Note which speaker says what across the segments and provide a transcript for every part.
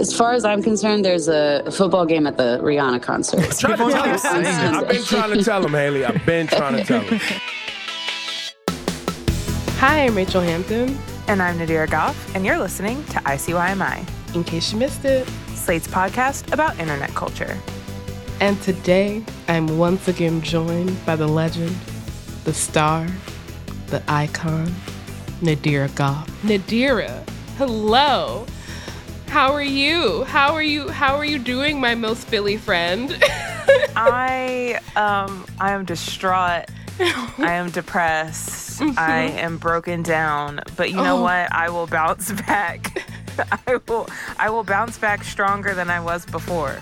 Speaker 1: As far as I'm concerned, there's a football game at the Rihanna concert.
Speaker 2: Try to tell him. I've been trying to tell him, Haley. I've been trying to tell him.
Speaker 3: Hi, I'm Rachel Hampton.
Speaker 4: And I'm Nadira Goff, and you're listening to ICYMI,
Speaker 3: In case you missed it.
Speaker 4: Slate's podcast about internet culture.
Speaker 3: And today, I'm once again joined by the legend, the star, the icon, Nadira Goff. Nadira, hello. How are you? How are you? How are you doing, my most Philly friend?
Speaker 4: I um I am distraught. I am depressed. I am broken down. But you know
Speaker 3: Oh.
Speaker 4: what? I will bounce back. I will I will bounce back stronger than I was before.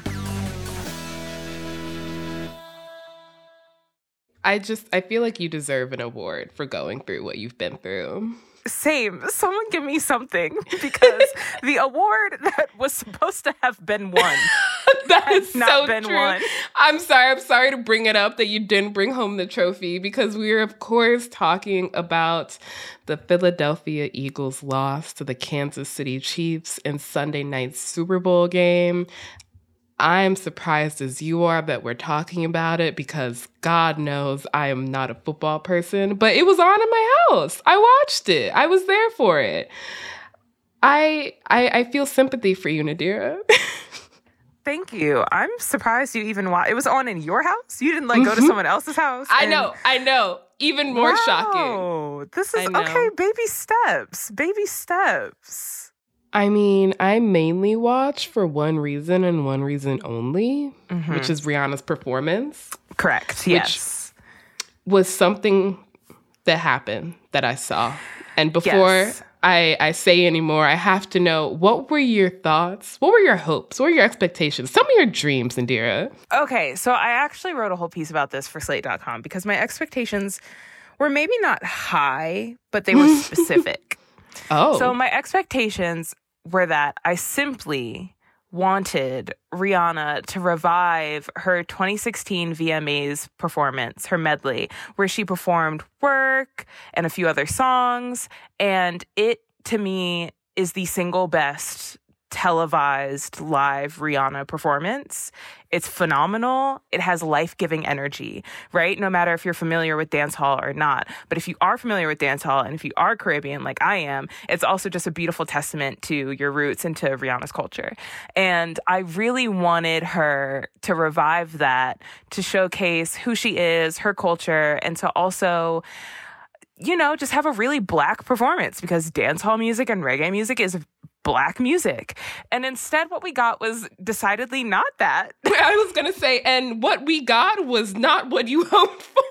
Speaker 3: I just, I feel like you deserve an award for going through what you've been through.
Speaker 4: Same. Someone give me something because the award that was supposed to have been won
Speaker 3: that
Speaker 4: has
Speaker 3: is
Speaker 4: not
Speaker 3: so
Speaker 4: been
Speaker 3: true.
Speaker 4: won.
Speaker 3: I'm sorry. I'm sorry to bring it up that you didn't bring home the trophy because we are, of course, talking about the Philadelphia Eagles loss to the Kansas City Chiefs in Sunday night's Super Bowl game. I'm surprised as you are that we're talking about it because God knows I am not a football person, but it was on in my house. I watched it. I was there for it. I I, I feel sympathy for you, Nadira.
Speaker 4: Thank you. I'm surprised you even watched. It was on in your house. You didn't like go to mm-hmm. someone else's house.
Speaker 3: I
Speaker 4: and-
Speaker 3: know, I know. Even more shocking.
Speaker 4: Wow. This is okay. Baby steps. Baby steps.
Speaker 3: I mean, I mainly watch for one reason and one reason only,
Speaker 4: Mm-hmm.
Speaker 3: which is Rihanna's performance
Speaker 4: Correct. yes.
Speaker 3: was something that happened that I saw. And before
Speaker 4: Yes.
Speaker 3: I, I say anymore, I have to know what were your thoughts? What were your hopes? What were your expectations? Tell me your dreams, Nadira.
Speaker 4: Okay. So I actually wrote a whole piece about this for Slate.com because my expectations were maybe not high, but they were specific.
Speaker 3: Oh.
Speaker 4: So my expectations were that I simply wanted Rihanna to revive her 2016 VMAs performance, her medley, where she performed Work and a few other songs. And it, to me, is the single best televised live Rihanna performance. It's phenomenal. It has life giving energy, right? No matter if you're familiar with dancehall or not. But if you are familiar with dancehall and if you are Caribbean like I am, it's also just a beautiful testament to your roots and to Rihanna's culture. And I really wanted her to revive that, to showcase who she is, her culture, and to also you know, just have a really black performance because dancehall music and reggae music is black music. And instead, what we got was decidedly not that.
Speaker 3: I was going to say, and what we got was not what you hoped for.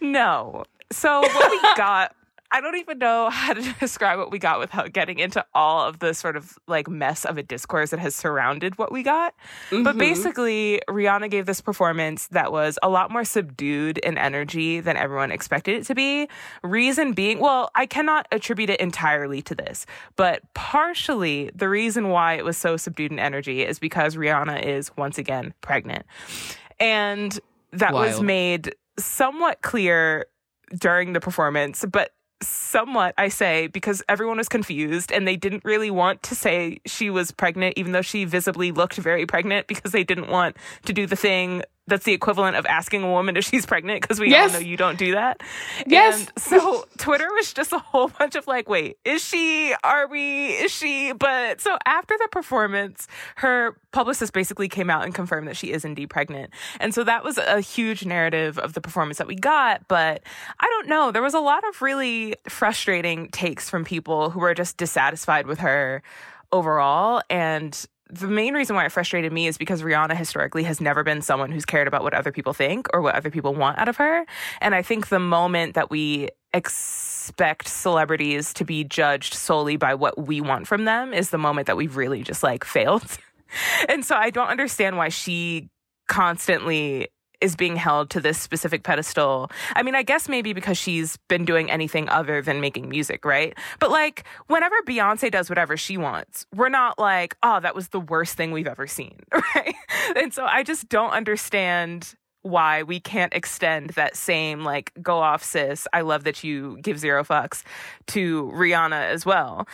Speaker 4: No. So what we got, I don't even know how to describe what we got without getting into all of the sort of like mess of a discourse that has surrounded what we got. But mm-hmm. basically, Rihanna gave this performance that was a lot more subdued in energy than everyone expected it to be. Reason being, well, I cannot attribute it entirely to this, but partially the reason why it was so subdued in energy is because Rihanna is once again pregnant. And that was made somewhat clear during the performance, but somewhat I say because everyone was confused and they didn't really want to say she was pregnant even though she visibly looked very pregnant because they didn't want to do the thing that's the equivalent of asking a woman if she's pregnant because we
Speaker 3: Yes.
Speaker 4: all know you don't do that.
Speaker 3: Yes.
Speaker 4: And so Twitter was just a whole bunch of like, wait, is she? Are we? Is she? But so after the performance, her publicist basically came out and confirmed that she is indeed pregnant. And so that was a huge narrative of the performance that we got. But I don't know. There was a lot of really frustrating takes from people who were just dissatisfied with her overall. And the main reason why it frustrated me is because Rihanna historically has never been someone who's cared about what other people think or what other people want out of her. And I think the moment that we expect celebrities to be judged solely by what we want from them is the moment that we've really just like failed. and so I don't understand why she constantly is being held to this specific pedestal. I mean, I guess maybe because she's been doing anything other than making music, right? But like, whenever Beyonce does whatever she wants, we're not like, oh, that was the worst thing we've ever seen, right? And so I just don't understand why we can't extend that same like go off sis i love that you give zero fucks to rihanna as well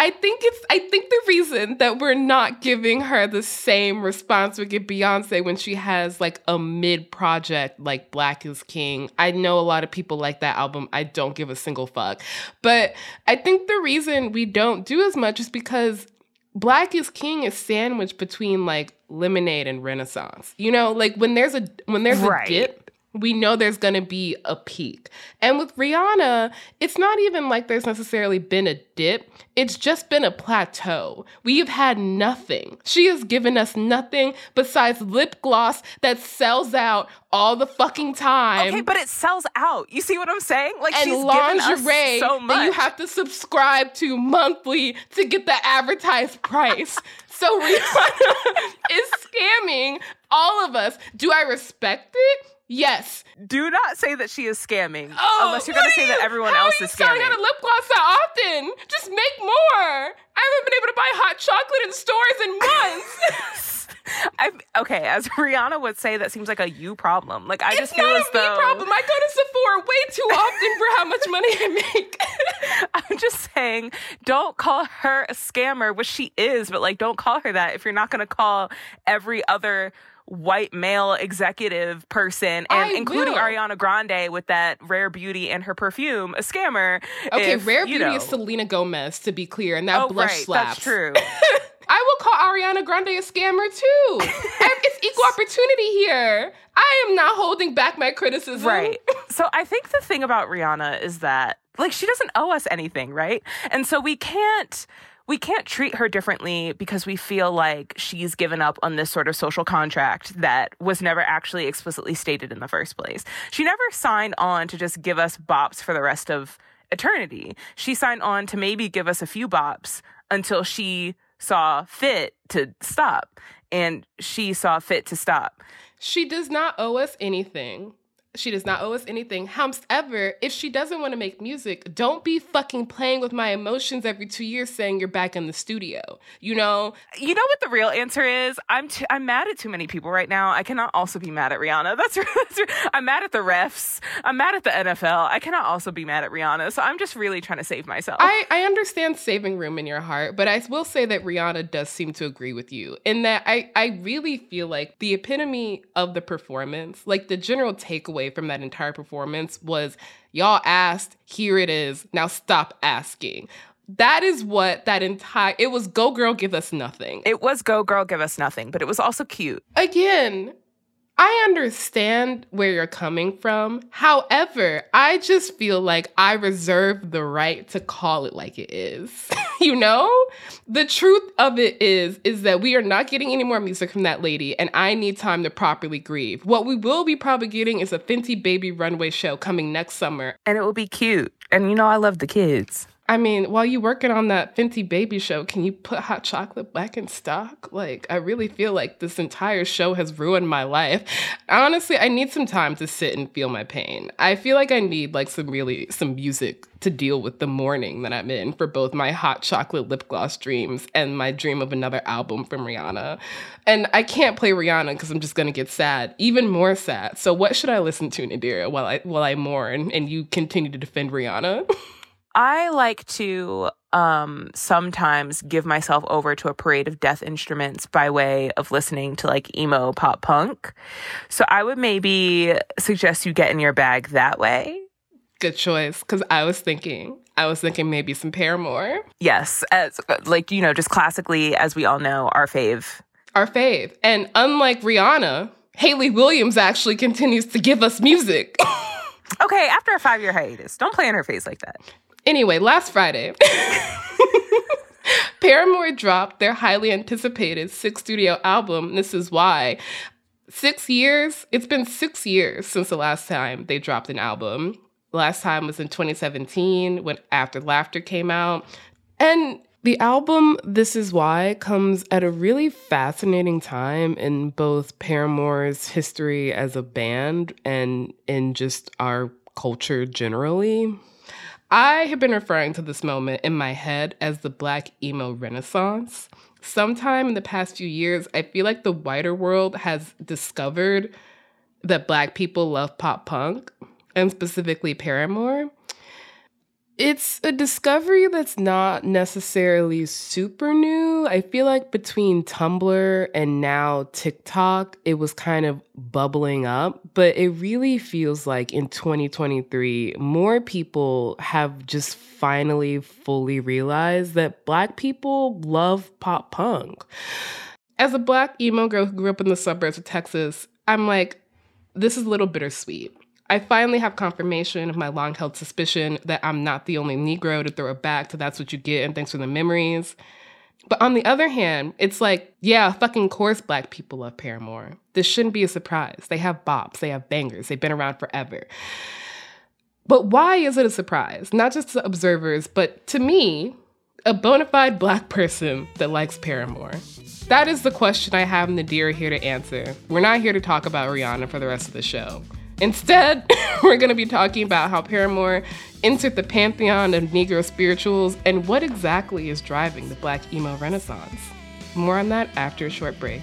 Speaker 3: I think it's I think the reason that we're not giving her the same response we give Beyonce when she has like a mid project like Black is King. I know a lot of people like that album. I don't give a single fuck. But I think the reason we don't do as much is because Black is King is sandwiched between like Lemonade and Renaissance. You know, like when there's a when there's
Speaker 4: Right.
Speaker 3: a dip we know there's going to be a peak. And with Rihanna, it's not even like there's necessarily been a dip, it's just been a plateau. We've had nothing. She has given us nothing besides lip gloss that sells out all the fucking time.
Speaker 4: okay but it sells out you see what i'm saying like
Speaker 3: and
Speaker 4: she's given
Speaker 3: lingerie
Speaker 4: us so much
Speaker 3: that you have to subscribe to monthly to get the advertised price. so Rihanna is scamming all of us. Do I respect it? Yes.
Speaker 4: do not say that she is scamming
Speaker 3: Oh,
Speaker 4: unless you're going to say that
Speaker 3: you-
Speaker 4: everyone
Speaker 3: how
Speaker 4: else
Speaker 3: are you
Speaker 4: is
Speaker 3: selling
Speaker 4: scamming
Speaker 3: out a lip gloss that often? Just make more. I haven't been able to buy hot chocolate in stores in months.
Speaker 4: I, okay, as Rihanna would say, that seems like a you problem. Like I
Speaker 3: it's
Speaker 4: just feel
Speaker 3: not
Speaker 4: as
Speaker 3: a me
Speaker 4: though
Speaker 3: problem. I go to Sephora way too often for how much money I make.
Speaker 4: I'm just saying, don't call her a scammer, which she is, but like, don't call her that if you're not going to call every other white male executive person, and
Speaker 3: I
Speaker 4: including
Speaker 3: will.
Speaker 4: Ariana Grande with that rare beauty and her perfume, a scammer.
Speaker 3: Okay,
Speaker 4: if,
Speaker 3: Rare Beauty
Speaker 4: know-
Speaker 3: is Selena Gomez, to be clear, and that
Speaker 4: Oh,
Speaker 3: blush
Speaker 4: right,
Speaker 3: slaps.
Speaker 4: that's true.
Speaker 3: I will call Ariana Grande a scammer too. it's equal opportunity here. I am not holding back my criticism.
Speaker 4: Right. So I think the thing about Rihanna is that like she doesn't owe us anything, right? And so we can't we can't treat her differently because we feel like she's given up on this sort of social contract that was never actually explicitly stated in the first place. She never signed on to just give us bops for the rest of eternity. She signed on to maybe give us a few bops until she saw fit to stop. And she saw fit to stop.
Speaker 3: She does not owe us anything. She does not owe us anything. However, if she doesn't want to make music, don't be fucking playing with my emotions every two years saying you're back in the studio. You know?
Speaker 4: You know what the real answer is? I'm I'm mad at too many people right now. I cannot also be mad at Rihanna. That's, that's I'm mad at the refs. I'm mad at the NFL. I cannot also be mad at Rihanna. So I'm just really trying to save myself.
Speaker 3: I, I understand saving room in your heart, but I will say that Rihanna does seem to agree with you in that I, I really feel like the epitome of the performance, like the general takeaway from that entire performance was y'all asked, here it is, now stop asking. That is what that entire it was go girl give us nothing.
Speaker 4: it was go girl give us nothing, but it was also cute.
Speaker 3: Again, I understand where you're coming from. However, I just feel like I reserve the right to call it like it is. you know? The truth of it is is that we are not getting any more music from that lady and I need time to properly grieve. What we will be probably getting is a Fenty Baby runway show coming next summer.
Speaker 4: And it will be cute. And you know I love the kids.
Speaker 3: I mean, while you're working on that Fenty Baby show, can you put hot chocolate back in stock? Like, I really feel like this entire show has ruined my life. Honestly, I need some time to sit and feel my pain. I feel like I need like some really some music to deal with the mourning that I'm in for both my hot chocolate lip gloss dreams and my dream of another album from Rihanna. And I can't play Rihanna because I'm just gonna get sad, even more sad. So what should I listen to, Nadira, while I while I mourn and you continue to defend Rihanna?
Speaker 4: I like to um sometimes give myself over to a parade of death instruments by way of listening to like emo pop punk. So I would maybe suggest you get in your bag that way.
Speaker 3: Good choice, because I was thinking, I was thinking maybe some Paramore,
Speaker 4: Yes, as like you know, just classically as we all know, our fave.
Speaker 3: our fave. And unlike Rihanna, Hayley Williams actually continues to give us music.
Speaker 4: Okay, after a 5-year hiatus, don't play in her face like that.
Speaker 3: Anyway, last Friday, Paramore dropped their highly anticipated sixth studio album, This Is Why. Six years? It's been six years since the last time they dropped an album. last time was in 2017 when After Laughter came out. And the album This Is Why comes at a really fascinating time in both Paramore's history as a band and in just our culture generally. I have been referring to this moment in my head as the Black emo renaissance. Sometime in the past few years, I feel like the wider world has discovered that Black people love pop punk and specifically Paramore. It's a discovery that's not necessarily super new. I feel like between Tumblr and now TikTok, it was kind of bubbling up, but it really feels like in 2023, more people have just finally fully realized that Black people love pop punk. As a Black emo girl who grew up in the suburbs of Texas, I'm like, this is a little bittersweet I finally have confirmation of my long held suspicion that I'm not the only Negro to throw it back to that's what you get and thanks for the memories. But on the other hand, it's like, yeah, fucking course black people love Paramore. This shouldn't be a surprise. They have bops, they have bangers, they've been around forever. But why is it a surprise? Not just to observers, but to me, a bona fide black person that likes Paramore. That is the question I have Nadira here to answer. We're not here to talk about Rihanna for the rest of the show. Instead, we're going to be talking about how Paramore entered the pantheon of Negro spirituals and what exactly is driving the Black emo renaissance. More on that after a short break.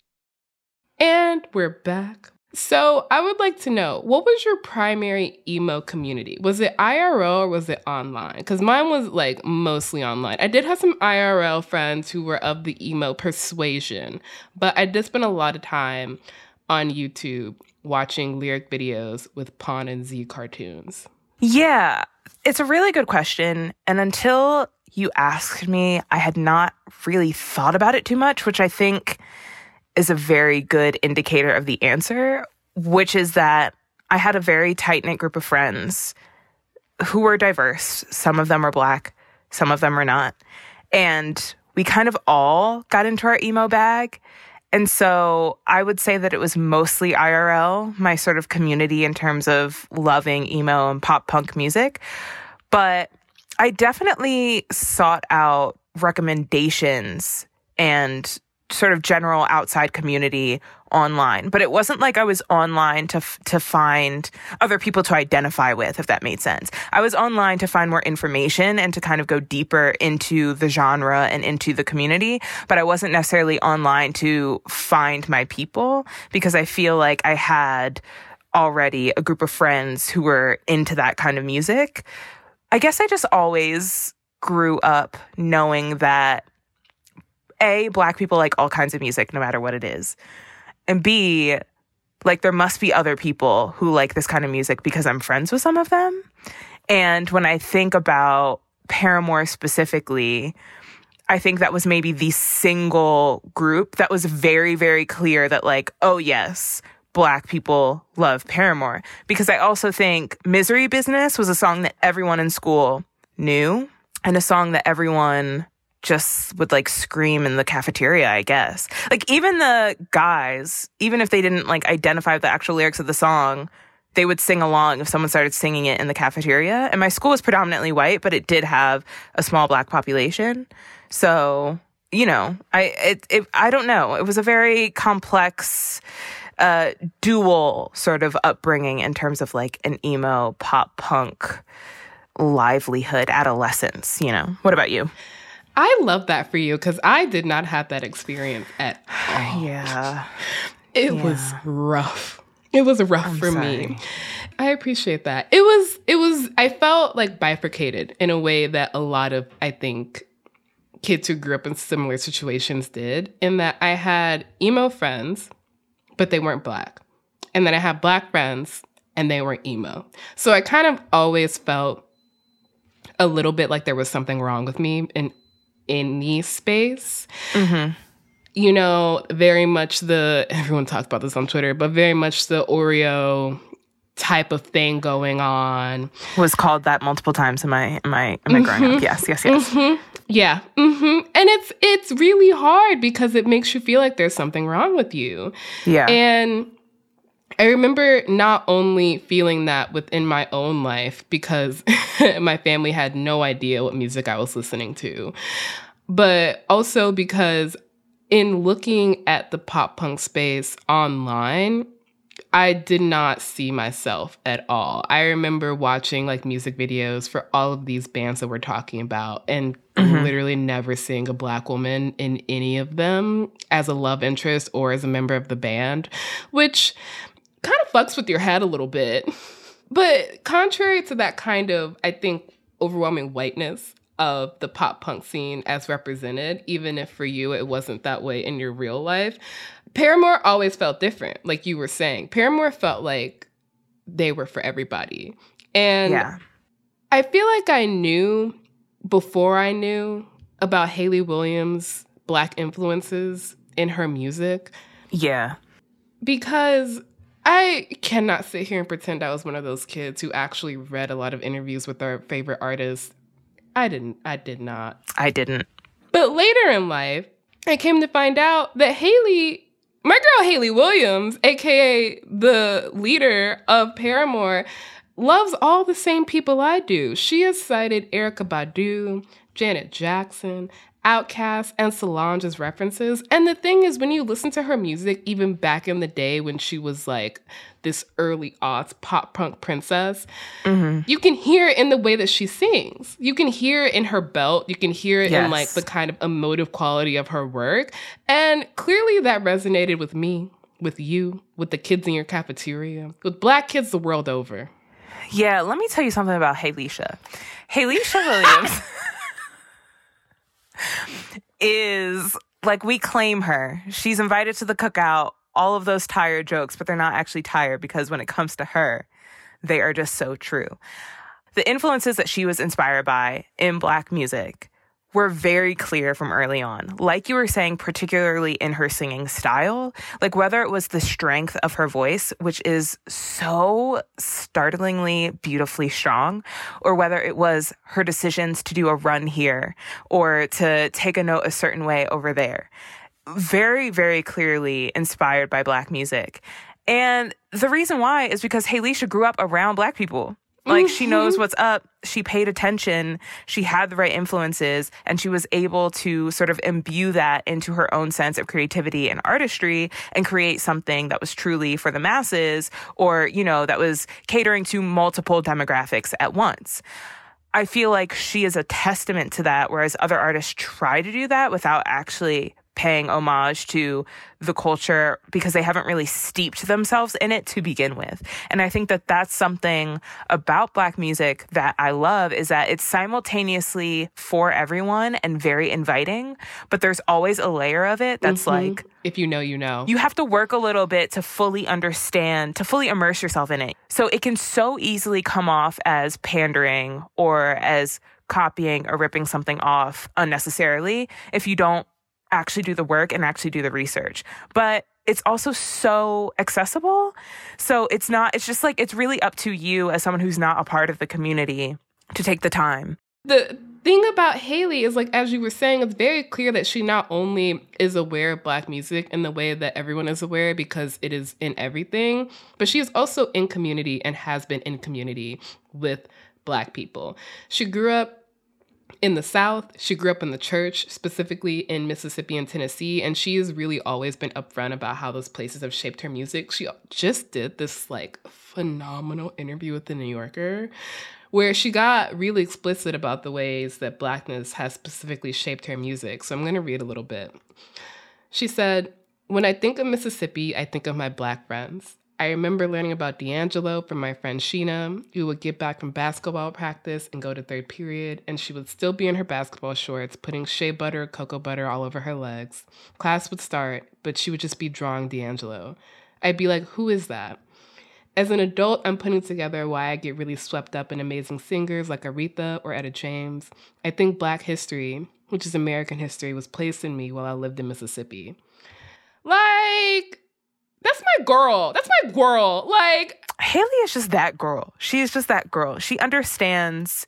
Speaker 3: And we're back. So, I would like to know what was your primary emo community? Was it IRL or was it online? Because mine was like mostly online. I did have some IRL friends who were of the emo persuasion, but I did spend a lot of time on YouTube watching lyric videos with Pon and Zi cartoons.
Speaker 4: Yeah, it's a really good question. And until you asked me, I had not really thought about it too much, which I think is a very good indicator of the answer, which is that I had a very tight knit group of friends who were diverse. Some of them are black, some of them are not. And we kind of all got into our emo bag. And so I would say that it was mostly IRL, my sort of community in terms of loving emo and pop punk music. But I definitely sought out recommendations and sort of general outside community online, but it wasn't like I was online to f- to find other people to identify with, if that made sense. I was online to find more information and to kind of go deeper into the genre and into the community, but I wasn't necessarily online to find my people because I feel like I had already a group of friends who were into that kind of music. I guess I just always grew up knowing that a black people like all kinds of music no matter what it is and B, like there must be other people who like this kind of music because I'm friends with some of them. And when I think about Paramore specifically, I think that was maybe the single group that was very, very clear that, like, oh, yes, Black people love Paramore. Because I also think Misery Business was a song that everyone in school knew and a song that everyone just would like scream in the cafeteria, I guess. Like even the guys, even if they didn't like identify the actual lyrics of the song, they would sing along if someone started singing it in the cafeteria. And my school was predominantly white, but it did have a small black population. So, you know, I it, it I don't know. It was a very complex uh dual sort of upbringing in terms of like an emo pop punk livelihood adolescence, you know. What about you?
Speaker 3: I love that for you because I did not have that experience at all.
Speaker 4: Yeah.
Speaker 3: It
Speaker 4: Yeah.
Speaker 3: was rough. It was rough
Speaker 4: I'm
Speaker 3: for
Speaker 4: sorry.
Speaker 3: me. I appreciate that. It was it was I felt like bifurcated in a way that a lot of I think kids who grew up in similar situations did in that I had emo friends but they weren't black. And then I had black friends and they weren't emo. So I kind of always felt a little bit like there was something wrong with me in any space.
Speaker 4: Mm-hmm.
Speaker 3: You know, very much the everyone talks about this on Twitter, but very much the Oreo type of thing going on.
Speaker 4: Was called that multiple times in my in my in my growing up. Yes, yes, yes.
Speaker 3: Mhm. Yeah. hmm And it's it's really hard because it makes you feel like there's something wrong with you.
Speaker 4: Yeah.
Speaker 3: And I remember not only feeling that within my own life because my family had no idea what music I was listening to, but also because in looking at the pop punk space online, I did not see myself at all. I remember watching like music videos for all of these bands that we're talking about and mm-hmm. literally never seeing a black woman in any of them as a love interest or as a member of the band, which kind of fucks with your head a little bit. But contrary to that kind of, I think, overwhelming whiteness of the pop punk scene as represented, even if for you it wasn't that way in your real life, Paramore always felt different. Like you were saying, Paramore felt like they were for everybody. And
Speaker 4: yeah.
Speaker 3: I feel like I knew before I knew about Hayley Williams' black influences in her music
Speaker 4: Yeah.
Speaker 3: because I cannot sit here and pretend I was one of those kids who actually read a lot of interviews with our favorite artists. I didn't. I did not.
Speaker 4: I didn't.
Speaker 3: But later in life, I came to find out that Hayley, my girl Hayley Williams, aka the leader of Paramore, loves all the same people I do. She has cited Erykah Badu, Janet Jackson, Outkast, and Solange as references. And the thing is, when you listen to her music, even back in the day when she was like this early aughts pop punk princess, mm-hmm. you can hear it in the way that she sings. You can hear it in her belt. You can hear it in like the kind of emotive quality of her work. And clearly that resonated with me, with you, with the kids in your cafeteria, with black kids the world over.
Speaker 4: Yeah, let me tell you something about Haleisha. Haleisha Williams is like we claim her. She's invited to the cookout, all of those tired jokes, but they're not actually tired because when it comes to her, they are just so true. The influences that she was inspired by in black music were very clear from early on. Like you were saying, particularly in her singing style, like whether it was the strength of her voice, which is so startlingly beautifully strong, or whether it was her decisions to do a run here or to take a note a certain way over there. Very, very clearly inspired by black music. And the reason why is because Haleisha grew up around black people. Like mm-hmm. she knows what's up. She paid attention. She had the right influences and she was able to sort of imbue that into her own sense of creativity and artistry and create something that was truly for the masses or, you know, that was catering to multiple demographics at once. I feel like she is a testament to that, whereas other artists try to do that without actually paying homage to the culture because they haven't really steeped themselves in it to begin with. And I think that that's something about black music that I love is that it's simultaneously for everyone and very inviting, but there's always a layer of it that's mm-hmm. like
Speaker 3: if you know, you know.
Speaker 4: You have to work a little bit to fully understand, to fully immerse yourself in it. So it can so easily come off as pandering or as copying or ripping something off unnecessarily if you don't actually do the work and actually do the research. But it's also so accessible. So it's not, it's just like, it's really up to you as someone who's not a part of the community to take the time.
Speaker 3: The thing about Hayley is like, as you were saying, it's very clear that she not only is aware of Black music in the way that everyone is aware because it is in everything, but she is also in community and has been in community with Black people. She grew up in the South. She grew up in the church, specifically in Mississippi and Tennessee, and she has really always been upfront about how those places have shaped her music. She just did this like phenomenal interview with the New Yorker where she got really explicit about the ways that blackness has specifically shaped her music. So I'm going to read a little bit. She said, When I think of Mississippi, I think of my black friends. I remember learning about D'Angelo from my friend Sheena, who would get back from basketball practice and go to third period, and she would still be in her basketball shorts, putting shea butter, cocoa butter all over her legs. Class would start, but she would just be drawing D'Angelo. I'd be like, who is that? As an adult, I'm putting together why I get really swept up in amazing singers like Aretha or Etta James. I think Black history, which is American history, was placed in me while I lived in Mississippi. Like, that's my girl. That's my girl. Like
Speaker 4: Hayley is just that girl. She is just that girl. She understands.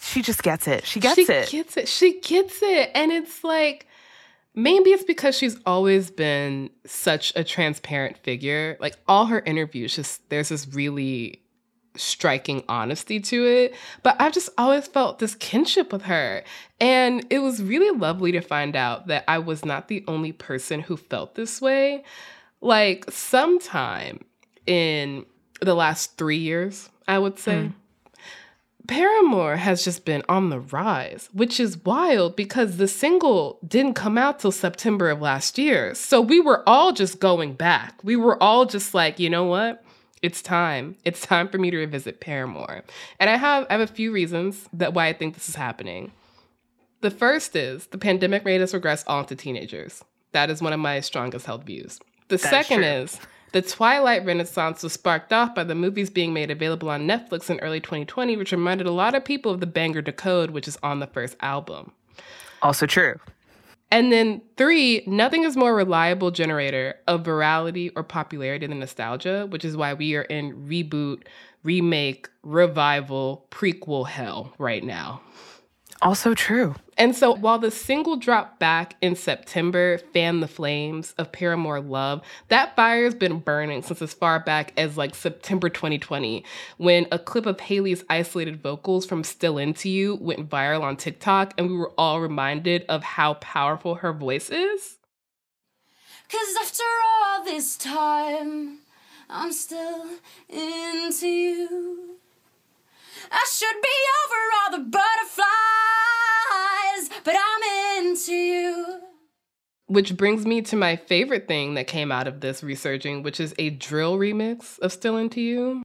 Speaker 4: She just gets it. She gets
Speaker 3: she
Speaker 4: it.
Speaker 3: She gets it. She gets it. And it's like maybe it's because she's always been such a transparent figure. Like all her interviews just there's this really striking honesty to it. But I've just always felt this kinship with her. And it was really lovely to find out that I was not the only person who felt this way like sometime in the last three years, I would say. Mm. Paramore has just been on the rise, which is wild because the single didn't come out till September of last year. So we were all just going back. We were all just like, you know what? It's time. It's time for me to revisit Paramore. And I have I have a few reasons that why I think this is happening. The first is the pandemic made us regress all into teenagers. That is one of my strongest held views. The That's second true. is the Twilight Renaissance was sparked off by the movies being made available on Netflix in early 2020, which reminded a lot of people of the banger Decode, which is on the first album.
Speaker 4: Also true.
Speaker 3: And then three, nothing is more reliable generator of virality or popularity than nostalgia, which is why we are in reboot, remake, revival, prequel hell right now.
Speaker 4: Also true.
Speaker 3: And so while the single dropped back in September, fanned the Flames of Paramore Love, that fire's been burning since as far back as like September 2020, when a clip of Hayley's isolated vocals from Still Into You went viral on TikTok, and we were all reminded of how powerful her voice is. Cause after all this time, I'm still into you. I should be over all the butterflies, but I'm into you. Which brings me to my favorite thing that came out of this researching, which is a drill remix of Still Into You.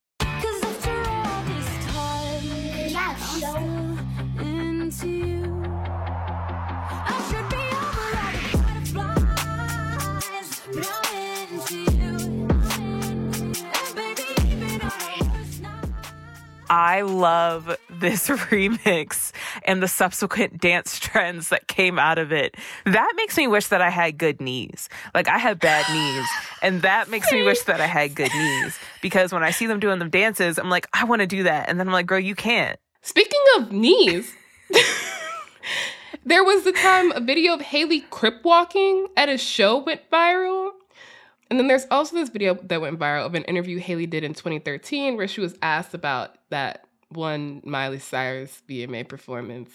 Speaker 4: I love this remix and the subsequent dance trends that came out of it. That makes me wish that I had good knees. Like I have bad knees, and that makes me wish that I had good knees because when I see them doing them dances, I'm like, I want to do that, and then I'm like, girl, you can't.
Speaker 3: Speaking of knees. there was the time a video of Hayley crip walking at a show went viral. And then there's also this video that went viral of an interview Hayley did in 2013 where she was asked about that one Miley Cyrus VMA performance.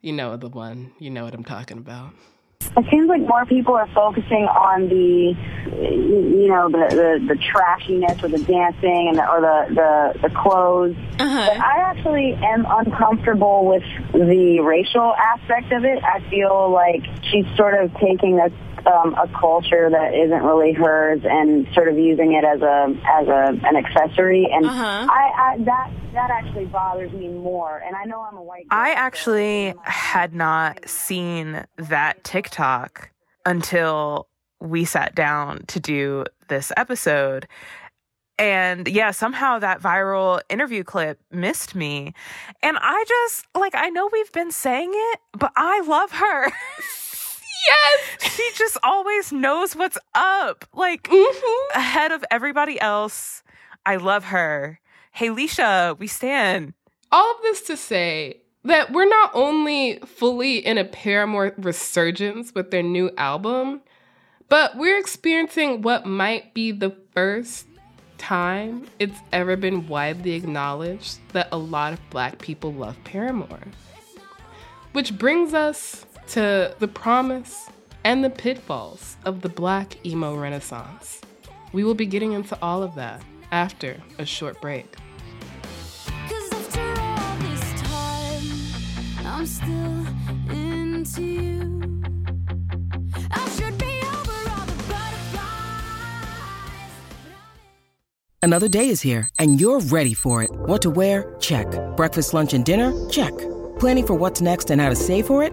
Speaker 3: You know the one. You know what I'm talking about.
Speaker 5: It seems like more people are focusing on the, you know, the the, the trashiness or the dancing and the, or the the, the clothes. Uh-huh. But I actually am uncomfortable with the racial aspect of it. I feel like she's sort of taking a um, a culture that isn't really hers and sort of using it as a as a an accessory and uh-huh. I, I that that actually bothers me more and I know I'm a white
Speaker 4: I actually had not seen that TikTok until we sat down to do this episode and yeah, somehow that viral interview clip missed me. And I just, like, I know we've been saying it, but I love her. Yes. She just always knows what's up, like mm-hmm. ahead of everybody else. I love her. Hey, Leisha, we stand.
Speaker 3: All of this to say that we're not only fully in a Paramore resurgence with their new album, but we're experiencing what might be the first time it's ever been widely acknowledged that a lot of black people love Paramore. Which brings us to the promise and the pitfalls of the black emo renaissance. We will be getting into all of that after a short break.
Speaker 6: Another day is here, and you're ready for it. What to wear? Check. Breakfast, lunch, and dinner? Check. Planning for what's next and how to save for it?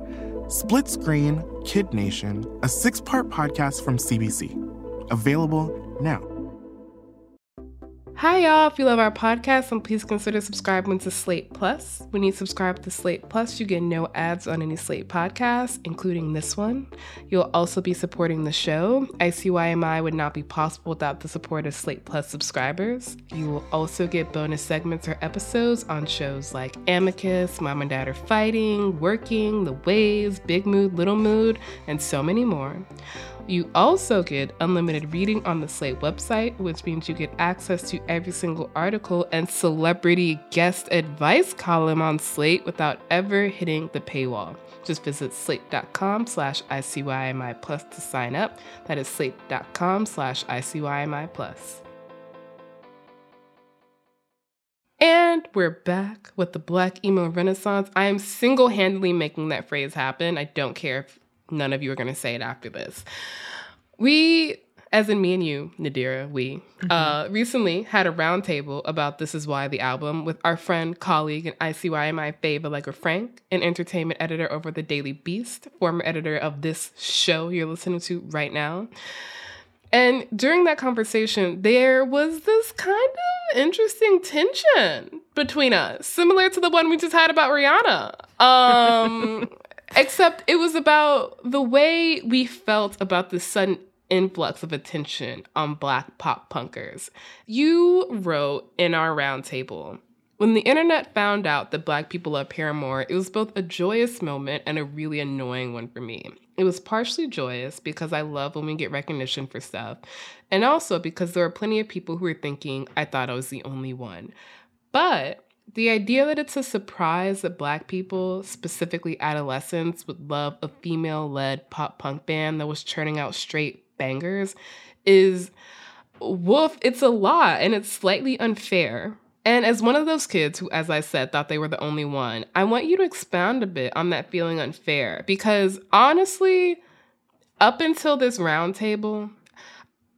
Speaker 7: Split Screen Kid Nation, a six part podcast from CBC. Available now.
Speaker 3: Hi, y'all. If you love our podcast, then please consider subscribing to Slate Plus. When you subscribe to Slate Plus, you get no ads on any Slate podcasts, including this one. You'll also be supporting the show. ICYMI would not be possible without the support of Slate Plus subscribers. You will also get bonus segments or episodes on shows like Amicus, Mom and Dad Are Fighting, Working, The Waves, Big Mood, Little Mood, and so many more. You also get unlimited reading on the Slate website, which means you get access to every single article and celebrity guest advice column on Slate without ever hitting the paywall. Just visit slate.com slash ICYMI plus to sign up. That is slate.com slash ICYMI plus. And we're back with the Black Emo Renaissance. I am single handedly making that phrase happen. I don't care if none of you are going to say it after this. We, as in me and you, Nadira, we mm-hmm. uh, recently had a roundtable about This Is Why the album with our friend, colleague, and ICYMI fave Allegra Frank, an entertainment editor over the Daily Beast, former editor of this show you're listening to right now. And during that conversation, there was this kind of interesting tension between us, similar to the one we just had about Rihanna. Um, Except it was about the way we felt about the sudden influx of attention on black pop punkers. You wrote in our roundtable when the internet found out that black people love Paramore, it was both a joyous moment and a really annoying one for me. It was partially joyous because I love when we get recognition for stuff, and also because there were plenty of people who were thinking I thought I was the only one. But the idea that it's a surprise that black people, specifically adolescents, would love a female led pop punk band that was churning out straight bangers is woof, it's a lot and it's slightly unfair. And as one of those kids who, as I said, thought they were the only one, I want you to expound a bit on that feeling unfair because honestly, up until this roundtable,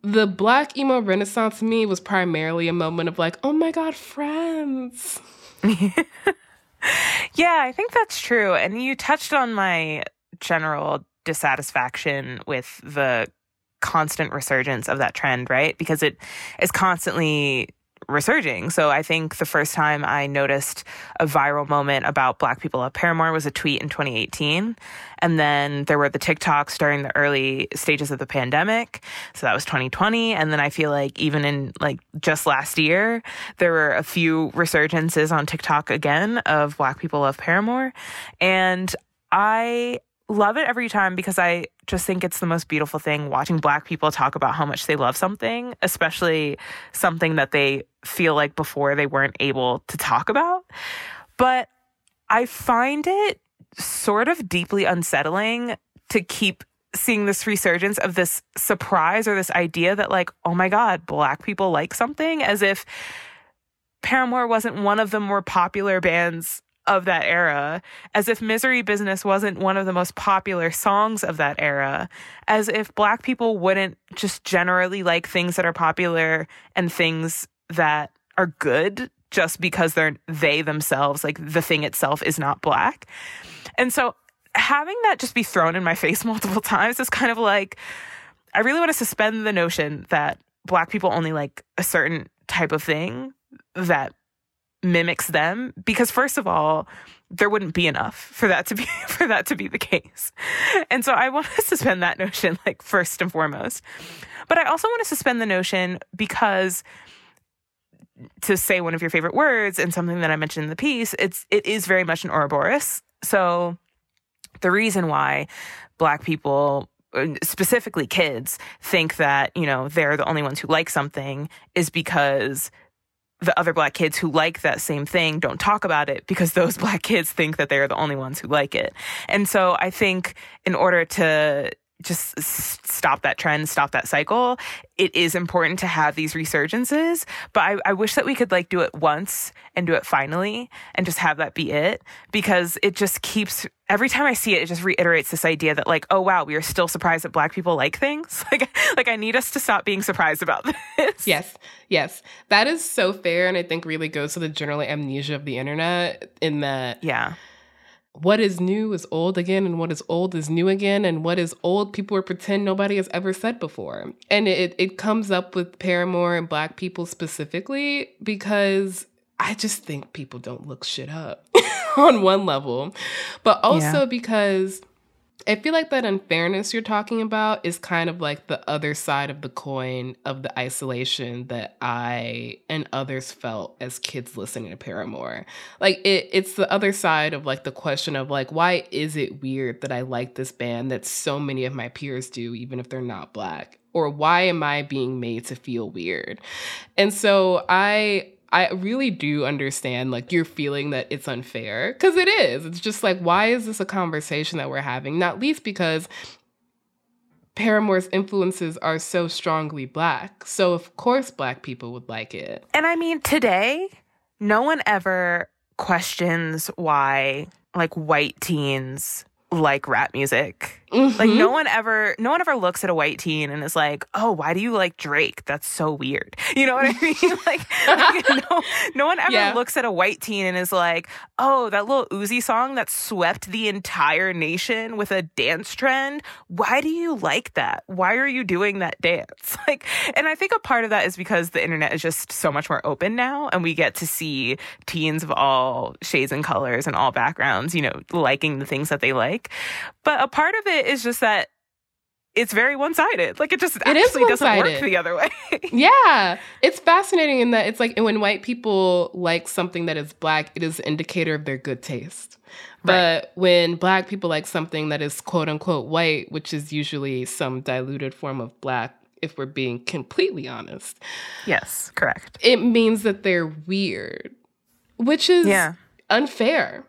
Speaker 3: the black emo renaissance to me was primarily a moment of like, oh my God, friends.
Speaker 4: yeah, I think that's true. And you touched on my general dissatisfaction with the constant resurgence of that trend, right? Because it is constantly resurging. So I think the first time I noticed a viral moment about Black people of Paramore was a tweet in 2018. And then there were the TikToks during the early stages of the pandemic. So that was 2020. And then I feel like even in like just last year, there were a few resurgences on TikTok again of Black people of Paramore. And I love it every time because I just think it's the most beautiful thing watching black people talk about how much they love something, especially something that they feel like before they weren't able to talk about. But I find it sort of deeply unsettling to keep seeing this resurgence of this surprise or this idea that, like, oh my God, black people like something, as if Paramore wasn't one of the more popular bands of that era, as if Misery Business wasn't one of the most popular songs of that era, as if black people wouldn't just generally like things that are popular and things that are good just because they're they themselves, like the thing itself is not black. And so having that just be thrown in my face multiple times is kind of like I really want to suspend the notion that black people only like a certain type of thing that mimics them because first of all there wouldn't be enough for that to be for that to be the case. And so i want to suspend that notion like first and foremost. But i also want to suspend the notion because to say one of your favorite words and something that i mentioned in the piece it's it is very much an ouroboros. So the reason why black people uh, specifically kids think that you know they're the only ones who like something is because the other black kids who like that same thing don't talk about it because those black kids think that they're the only ones who like it. And so I think in order to just stop that trend, stop that cycle. It is important to have these resurgences, but I, I, wish that we could like do it once and do it finally and just have that be it because it just keeps every time I see it, it just reiterates this idea that like, oh wow, we are still surprised that black people like things. Like, like I need us to stop being surprised about this.
Speaker 3: Yes, yes, that is so fair, and I think really goes to the general amnesia of the internet in that
Speaker 4: yeah
Speaker 3: what is new is old again and what is old is new again and what is old people will pretend nobody has ever said before and it, it comes up with paramore and black people specifically because i just think people don't look shit up on one level but also yeah. because I feel like that unfairness you're talking about is kind of like the other side of the coin of the isolation that I and others felt as kids listening to Paramore. Like it it's the other side of like the question of like why is it weird that I like this band that so many of my peers do even if they're not black? Or why am I being made to feel weird? And so I I really do understand like your feeling that it's unfair because it is. It's just like, why is this a conversation that we're having? Not least because Paramore's influences are so strongly black. So, of course, black people would like it.
Speaker 4: And I mean, today, no one ever questions why like white teens like rap music. Mm-hmm. Like no one ever no one ever looks at a white teen and is like, "Oh, why do you like Drake? That's so weird." You know what I mean? like, like no, no one ever yeah. looks at a white teen and is like, "Oh, that Lil Uzi song that swept the entire nation with a dance trend. Why do you like that? Why are you doing that dance?" Like, and I think a part of that is because the internet is just so much more open now and we get to see teens of all shades and colors and all backgrounds, you know, liking the things that they like. But a part of it is just that it's very one-sided. Like it just it actually doesn't work the other way.
Speaker 3: yeah. It's fascinating in that it's like when white people like something that is black, it is an indicator of their good taste. But right. when black people like something that is quote unquote white, which is usually some diluted form of black, if we're being completely honest.
Speaker 4: Yes, correct.
Speaker 3: It means that they're weird, which is yeah. unfair.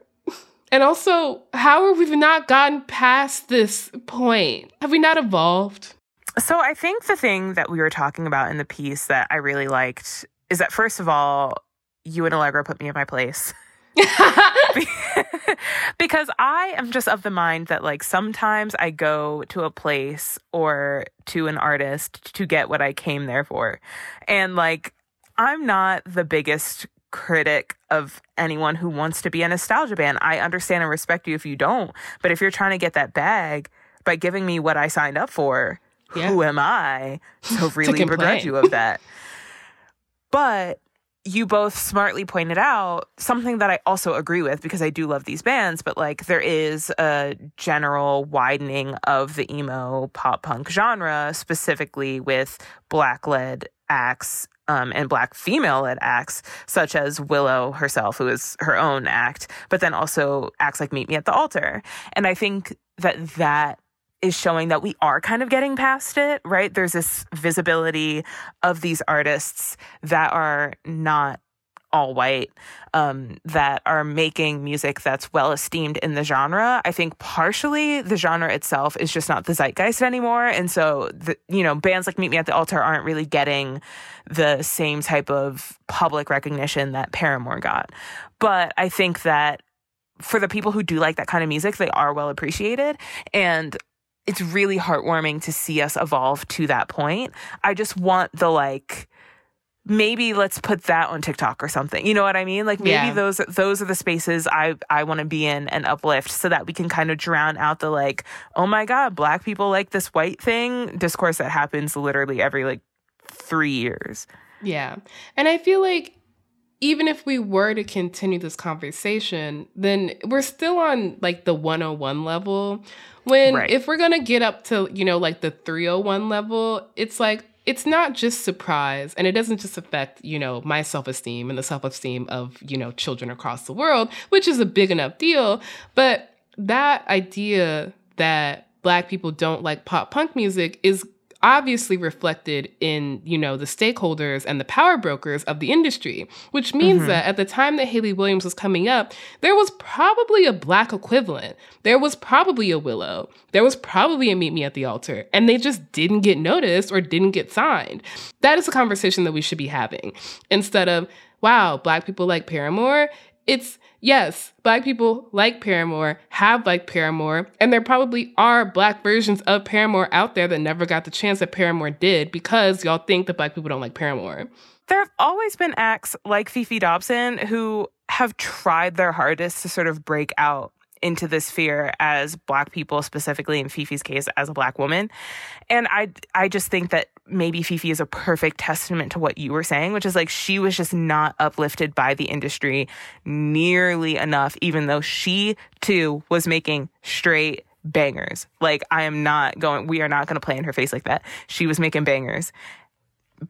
Speaker 3: And also, how have we not gotten past this point? Have we not evolved?
Speaker 4: So I think the thing that we were talking about in the piece that I really liked is that first of all, you and Allegra put me in my place. because I am just of the mind that like sometimes I go to a place or to an artist to get what I came there for. And like I'm not the biggest critic of anyone who wants to be a nostalgia band. I understand and respect you if you don't, but if you're trying to get that bag by giving me what I signed up for, yeah. who am I to really to begrudge you of that? But you both smartly pointed out something that I also agree with because I do love these bands, but like there is a general widening of the emo pop punk genre, specifically with black led acts um, and black female led acts, such as Willow herself, who is her own act, but then also acts like Meet Me at the Altar. And I think that that is showing that we are kind of getting past it, right? There's this visibility of these artists that are not all white, um, that are making music that's well esteemed in the genre. I think partially the genre itself is just not the zeitgeist anymore. And so, the, you know, bands like Meet Me at the Altar aren't really getting the same type of public recognition that Paramore got. But I think that for the people who do like that kind of music, they are well appreciated. And it's really heartwarming to see us evolve to that point. I just want the like maybe let's put that on TikTok or something. You know what I mean? Like maybe yeah. those those are the spaces I I want to be in and uplift so that we can kind of drown out the like, oh my god, black people like this white thing discourse that happens literally every like 3 years.
Speaker 3: Yeah. And I feel like even if we were to continue this conversation, then we're still on like the 101 level. When right. if we're going to get up to, you know, like the 301 level, it's like it's not just surprise and it doesn't just affect, you know, my self-esteem and the self-esteem of, you know, children across the world, which is a big enough deal, but that idea that black people don't like pop punk music is obviously reflected in, you know, the stakeholders and the power brokers of the industry, which means mm-hmm. that at the time that Hayley Williams was coming up, there was probably a black equivalent. There was probably a Willow. There was probably a Meet Me at the Altar, and they just didn't get noticed or didn't get signed. That is a conversation that we should be having instead of, wow, black people like Paramore. It's yes, black people like Paramore, have liked Paramore, and there probably are black versions of Paramore out there that never got the chance that Paramore did because y'all think that black people don't like Paramore.
Speaker 4: There have always been acts like Fefe Dobson who have tried their hardest to sort of break out into this sphere as black people specifically in Fefe's case as a black woman. And i i just think that maybe Fifi is a perfect testament to what you were saying which is like she was just not uplifted by the industry nearly enough even though she too was making straight bangers. Like i am not going we are not going to play in her face like that. She was making bangers.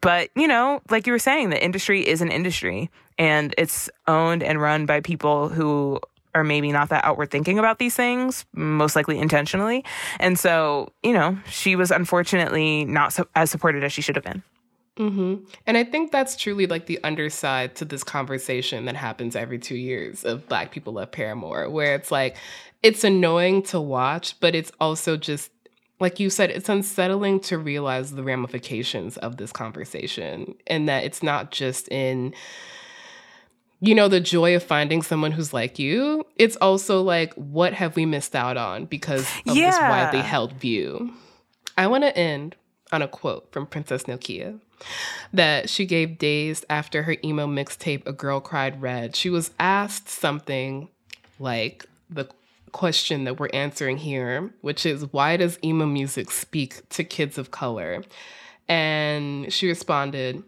Speaker 4: But you know like you were saying the industry is an industry and it's owned and run by people who are maybe not that outward thinking about these things, most likely intentionally. And so, you know, she was unfortunately not so, as supported as she should have been.
Speaker 3: Mm-hmm. And I think that's truly like the underside to this conversation that happens every two years of Black people love Paramore, where it's like, it's annoying to watch, but it's also just like you said, it's unsettling to realize the ramifications of this conversation and that it's not just in you know, the joy of finding someone who's like you, it's also like, what have we missed out on because of yeah. this widely held view? I want to end on a quote from Princess Nokia that she gave days after her emo mixtape, A Girl Cried Red. She was asked something like the question that we're answering here, which is why does emo music speak to kids of color? And she responded,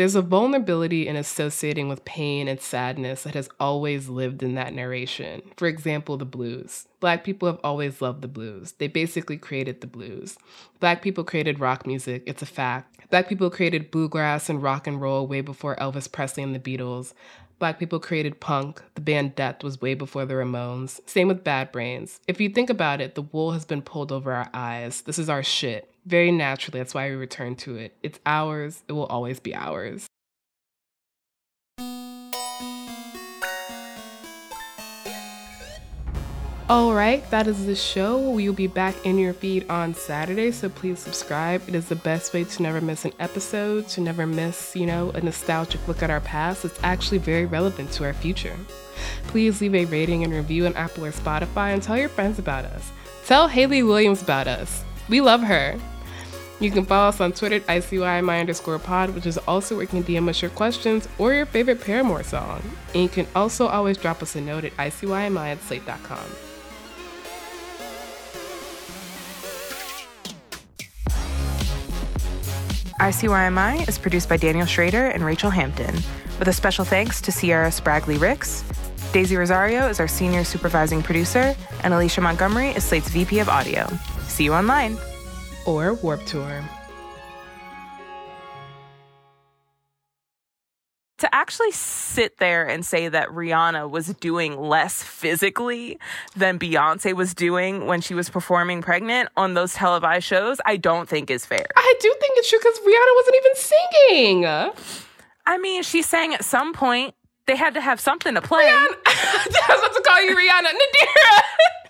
Speaker 3: there's a vulnerability in associating with pain and sadness that has always lived in that narration. For example, the blues. Black people have always loved the blues. They basically created the blues. Black people created rock music, it's a fact. Black people created bluegrass and rock and roll way before Elvis Presley and the Beatles. Black people created punk. The band Death was way before the Ramones. Same with Bad Brains. If you think about it, the wool has been pulled over our eyes. This is our shit very naturally. That's why we return to it. It's ours, it will always be ours. All right, that is the show. We will be back in your feed on Saturday, so please subscribe. It is the best way to never miss an episode, to never miss, you know, a nostalgic look at our past. It's actually very relevant to our future. Please leave a rating and review on Apple or Spotify and tell your friends about us. Tell Hayley Williams about us. We love her. You can follow us on Twitter at ICYMI underscore pod, which is also where you can DM us your questions or your favorite Paramore song. And you can also always drop us a note at ICYMI at slate.com.
Speaker 4: ICYMI is produced by Daniel Schrader and Rachel Hampton, with a special thanks to Sierra Spragley Ricks. Daisy Rosario is our senior supervising producer, and Alicia Montgomery is Slate's VP of Audio. See you online.
Speaker 3: Or Warped Tour.
Speaker 4: to actually sit there and say that Rihanna was doing less physically than Beyonce was doing when she was performing pregnant on those televised shows, I don't think is fair.
Speaker 3: I do think it's true because Rihanna wasn't even singing.
Speaker 4: I mean, she sang at some point. They had to have something to play.
Speaker 3: Rihanna, I was about to call you Rihanna. Nadira.